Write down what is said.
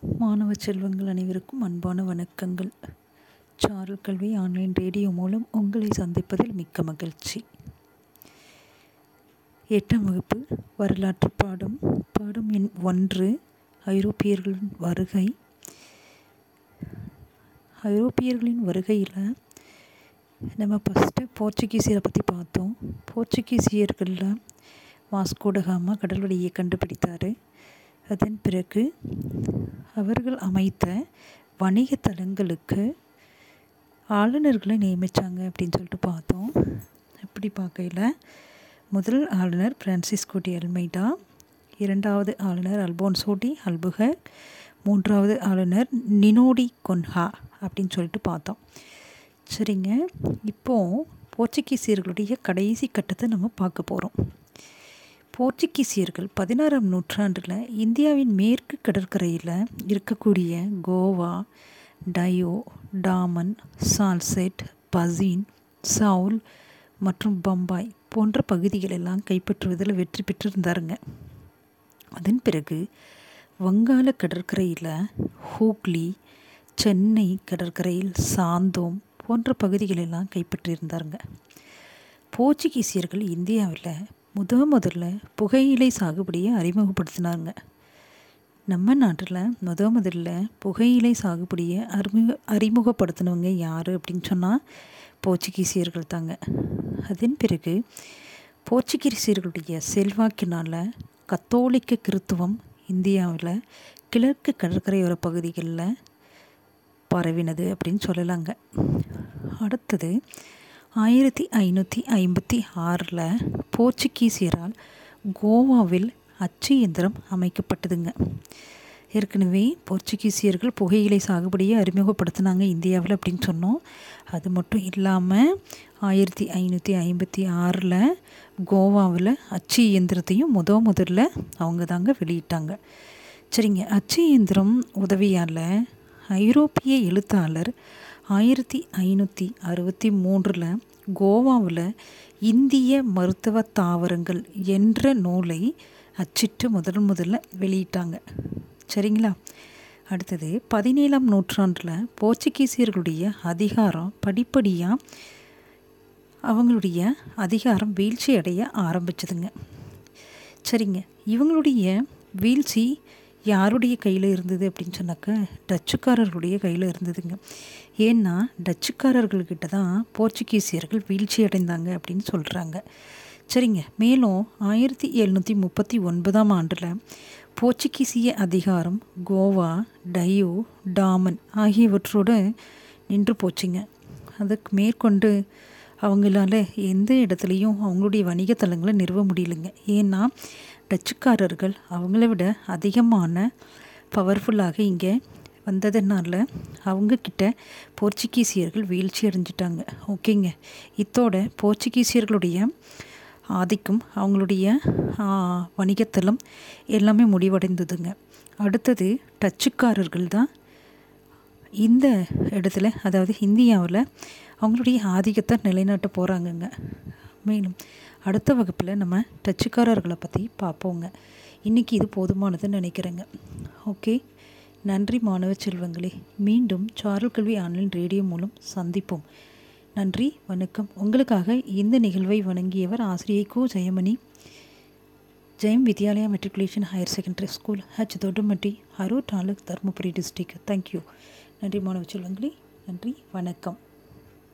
மாணவ செல்வங்கள் அனைவருக்கும் அன்பான வணக்கங்கள். சாரல் கல்வி ஆன்லைன் ரேடியோ மூலம் உங்களை சந்திப்பதில் மிக்க மகிழ்ச்சி. எட்டாம் வகுப்பு வரலாற்று பாடம். பாடம் எண் ஒன்று ஐரோப்பியர்களின் வருகை. ஐரோப்பியர்களின் வருகையில் நம்ம ஃபஸ்ட்டு போர்ச்சுகீசியரை பற்றி பார்த்தோம். போர்ச்சுகீசியர்களில் வாஸ்கோடகாமா கடல் வழியை கண்டுபிடித்தார். அதன் பிறகு அவர்கள் அமைத்த வணிக தளங்களுக்கு ஆளுநர்களை நியமித்தாங்க அப்படின்னு சொல்லிட்டு பார்த்தோம். அப்படி பார்க்கையில் முதல் ஆளுநர் பிரான்சிஸ்கோ டி அல்மைடா இரண்டாவது ஆளுநர் அல்போன்சோடி அல்புகர் மூன்றாவது ஆளுநர் நினோடி கொன்ஹா அப்படின்னு சொல்லிட்டு பார்த்தோம். சரிங்க இப்போது போர்ச்சுகீசியர்களுடைய கடைசி கட்டத்தை நம்ம பார்க்க போகிறோம் போர்ச்சுகீசியர்கள் பதினாறாம் நூற்றாண்டில் இந்தியாவின் மேற்கு கடற்கரையில் இருக்கக்கூடிய கோவா டயோ டாமன் சால்செட் பசீன் சவுல் மற்றும் பம்பாய் போன்ற பகுதிகளெல்லாம் கைப்பற்றுவதில் வெற்றி பெற்றிருந்தாருங்க. அதன் பிறகு வங்காள கடற்கரையில் ஹூக்லி சென்னை கடற்கரையில் சாந்தோம் போன்ற பகுதிகளெல்லாம் கைப்பற்றியிருந்தாருங்க. போர்ச்சுகீசியர்கள் இந்தியாவில் முத முதல்ல புகையிலை சாகுபடியை அறிமுகப்படுத்தினாங்க நம்ம நாட்டில் முத முதல்ல புகையிலை சாகுபடியை அறிமுக அறிமுகப்படுத்தினவங்க யார் அப்படின்னு சொன்னால் போர்ச்சுகீசியர்கள் தாங்க. அதன் பிறகு போர்ச்சுகீசியர்களுடைய செல்வாக்கினால் கத்தோலிக்க கிறித்துவம் இந்தியாவில் கிழக்கு கடற்கரையோர பகுதிகளில் பரவினது அப்படின்னு சொல்லலாங்க. அடுத்தது ஆயிரத்தி ஐநூற்றி ஐம்பத்தி ஆறில் போர்ச்சுகீசியரால் கோவாவில் அச்சு இயந்திரம் அமைக்கப்பட்டதுங்க. ஏற்கனவே போர்ச்சுகீசியர்கள் புகையிலை சாகுபடியை அறிமுகப்படுத்தினாங்க இந்தியாவில் அப்படின்னு சொன்னோம். அது மட்டும் இல்லாமல் ஆயிரத்தி ஐநூற்றி ஐம்பத்தி ஆறில் கோவாவில் அச்சு இயந்திரத்தையும் முத முதல்ல அவங்க தாங்க வெளியிட்டாங்க. சரிங்க அச்சு இயந்திரம் உதவியால் ஐரோப்பிய எழுத்தாளர் ஆயிரத்தி ஐநூற்றி அறுபத்தி மூன்றில் கோவாவில் இந்திய மருத்துவ தாவரங்கள் என்ற நூலை அச்சிட்டு முதல் முதல்ல வெளியிட்டாங்க. சரிங்களா? அடுத்தது பதினேழாம் நூற்றாண்டில் போர்ச்சுகீசியர்களுடைய அதிகாரம் படிப்படியாக அவங்களுடைய அதிகாரம் வீழ்ச்சி அடைய ஆரம்பிச்சதுங்க. சரிங்க இவங்களுடைய வீழ்ச்சி யாருடைய கையில் இருந்தது அப்படின்னு சொன்னாக்க டச்சுக்காரர்களுடைய கையில் இருந்ததுங்க. ஏன்னா டச்சுக்காரர்கள்கிட்ட தான் போர்ச்சுகீசியர்கள் வீழ்ச்சி அடைந்தாங்க அப்படின்னு சொல்கிறாங்க சரிங்க. மேலும் ஆயிரத்தி எழுநூற்றி முப்பத்தி ஒன்பதாம் ஆண்டில் போர்ச்சுகீசிய அதிகாரம் கோவா டயோ டாமன் ஆகியவற்றோடு நின்று போச்சுங்க. அதுக்கு மேற்கொண்டு அவங்களால எந்த இடத்துலையும் அவங்களுடைய வணிகத்தலங்களை நிறுவ முடியலைங்க. ஏன்னா டச்சுக்காரர்கள் அவங்கள விட அதிகமான பவர்ஃபுல்லாக இங்கே வந்ததுனால அவங்கக்கிட்ட போர்ச்சுகீசியர்கள் வீழ்ச்சி அடைஞ்சிட்டாங்க. ஓகேங்க. இத்தோட போர்ச்சுகீசியர்களுடைய ஆதிக்கம் அவங்களுடைய வணிகத்தலம் எல்லாமே முடிவடைந்ததுங்க. அடுத்தது டச்சுக்காரர்கள் தான் இந்த இடத்துல அதாவது இந்தியாவில் அவங்களுடைய ஆதிக்கத்தை நிலைநாட்ட போகிறாங்கங்க மேலும் அடுத்த வகுப்பில் நம்ம டச்சுக்காரர்களை பற்றி பார்ப்போங்க. இன்றைக்கி இது போதுமானதுன்னு நினைக்கிறேங்க. ஓகே? நன்றி மாணவ செல்வங்களே. மீண்டும் சாரல் கல்வி ஆன்லைன் ரேடியோ மூலம் சந்திப்போம். நன்றி வணக்கம். உங்களுக்காக இந்த நிகழ்வை வழங்கியவர் ஆசிரியை கு. Jayamani. Jayam Vidyalaya matriculation higher secondary school H. Thodumatti Harur taluk Dharmapuri district. Thank you நன்றி மாணவ செல்வங்களே. நன்றி வணக்கம்.